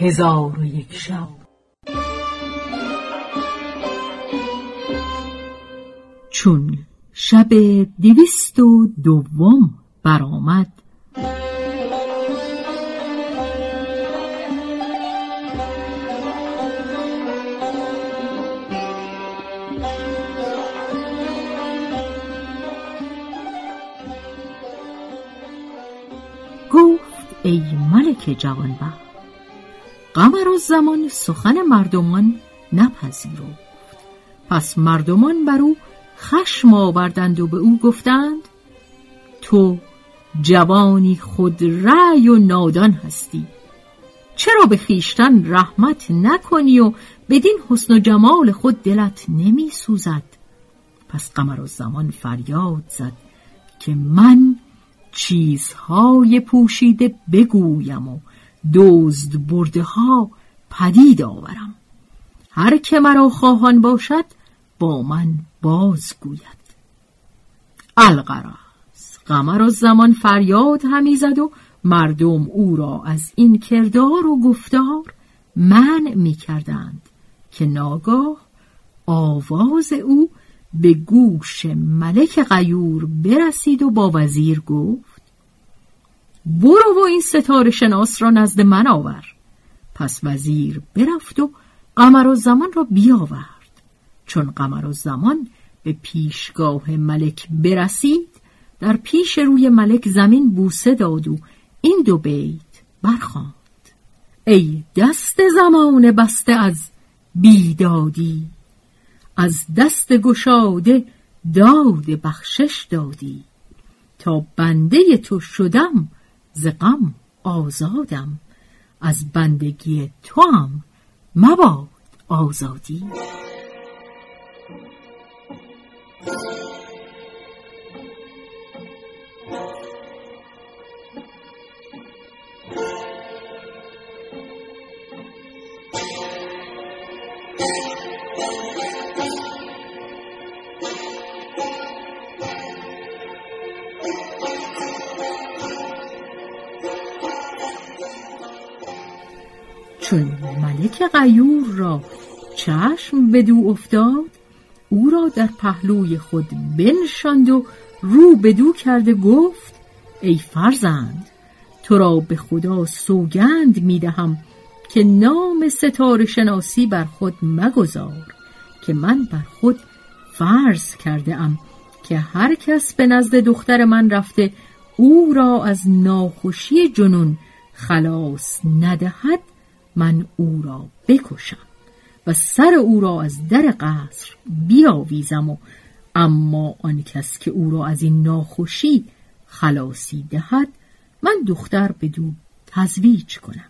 هزار و یک شب. چون شب دویست و دوم برآمد گفت ای ملک جوانبخت قمر و زمان سخن مردمان نپذیرفت. پس مردمان بر او خشم آوردند و به او گفتند تو جوانی خود رأی و نادان هستی. چرا به خیشتن رحمت نکنی و بدین حسن و جمال خود دلت نمی سوزد؟ پس قمر و زمان فریاد زد که من چیزهای پوشیده بگویم و دزد برده ها پدید آورم. هر که مرا خواهان باشد با من بازگوید القراز قمر و زمان فریاد همی زد و مردم او را از این کردار و گفتار منع می کردند که ناگاه آواز او به گوش ملک غیور برسید و با وزیر گفت برو و این ستاره شناس را نزد من آور. پس وزیر برفت و قمر و زمان را بیاورد. چون قمر و زمان به پیشگاه ملک برسید در پیش روی ملک زمین بوسه داد و این دو بیت برخواند ای دست زمان بسته از بیدادی از دست گشاده داد بخشش دادی. تا بنده تو شدم ز غم آزادم. از بندگی تو هم مباد آزادی. چون ملک غیور را چشم بدو افتاد او را در پهلوی خود بنشاند و رو بدو کرده گفت ای فرزند تو را به خدا سوگند می‌دهم که نام ستاره شناسی بر خود مگذار که من بر خود فرض کرده ام که هر کس به نزد دختر من رفته او را از ناخوشی جنون خلاص ندهد. من او را بکشم و سر او را از در قصر بیاویزم و اما آن کس که او را از این ناخوشی خلاصی دهد من دختر به دو تزویج کنم.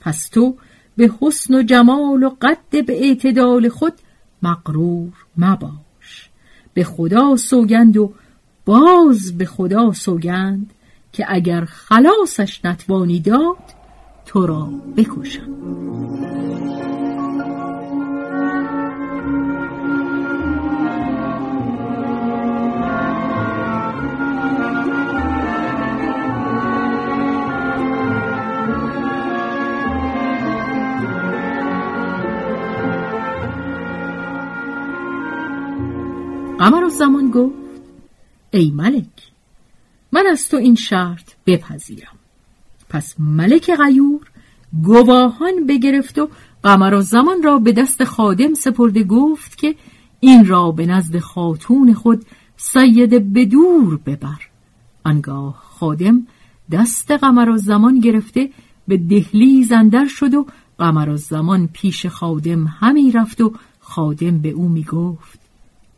پس تو به حسن و جمال و قد به اعتدال خود مقرور مباش. به خدا سوگند و باز به خدا سوگند که اگر خلاصش نتوانی داد تو را بکشم. قمر زمان گفت ای ملک من از تو این شرط بپذیرم. پس ملک غیور گواهان بگرفت و قمر زمان را به دست خادم سپرده گفت که این را به نزد خاتون خود سید بدور ببر. آنگاه خادم دست قمر زمان گرفته به دهلی زندر شد و قمر زمان پیش خادم همی رفت و خادم به او می گفت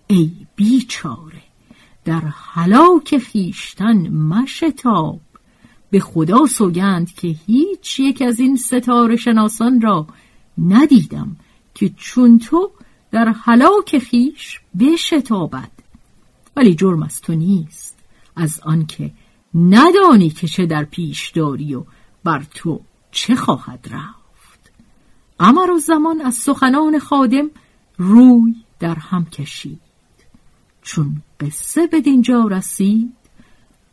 ای بیچاره در حلاک خیشتن مشتاب به خدا سوگند که هیچ یک از این ستاره شناسان را ندیدم که چون تو در حلاک خیش بشتابد. ولی جرم از تو نیست از آنکه ندانی که چه در پیش داری و بر تو چه خواهد رفت. قمر و زمان از سخنان خادم روی در هم کشید. چون قصه به دینجا رسید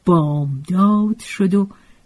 بامداد شد و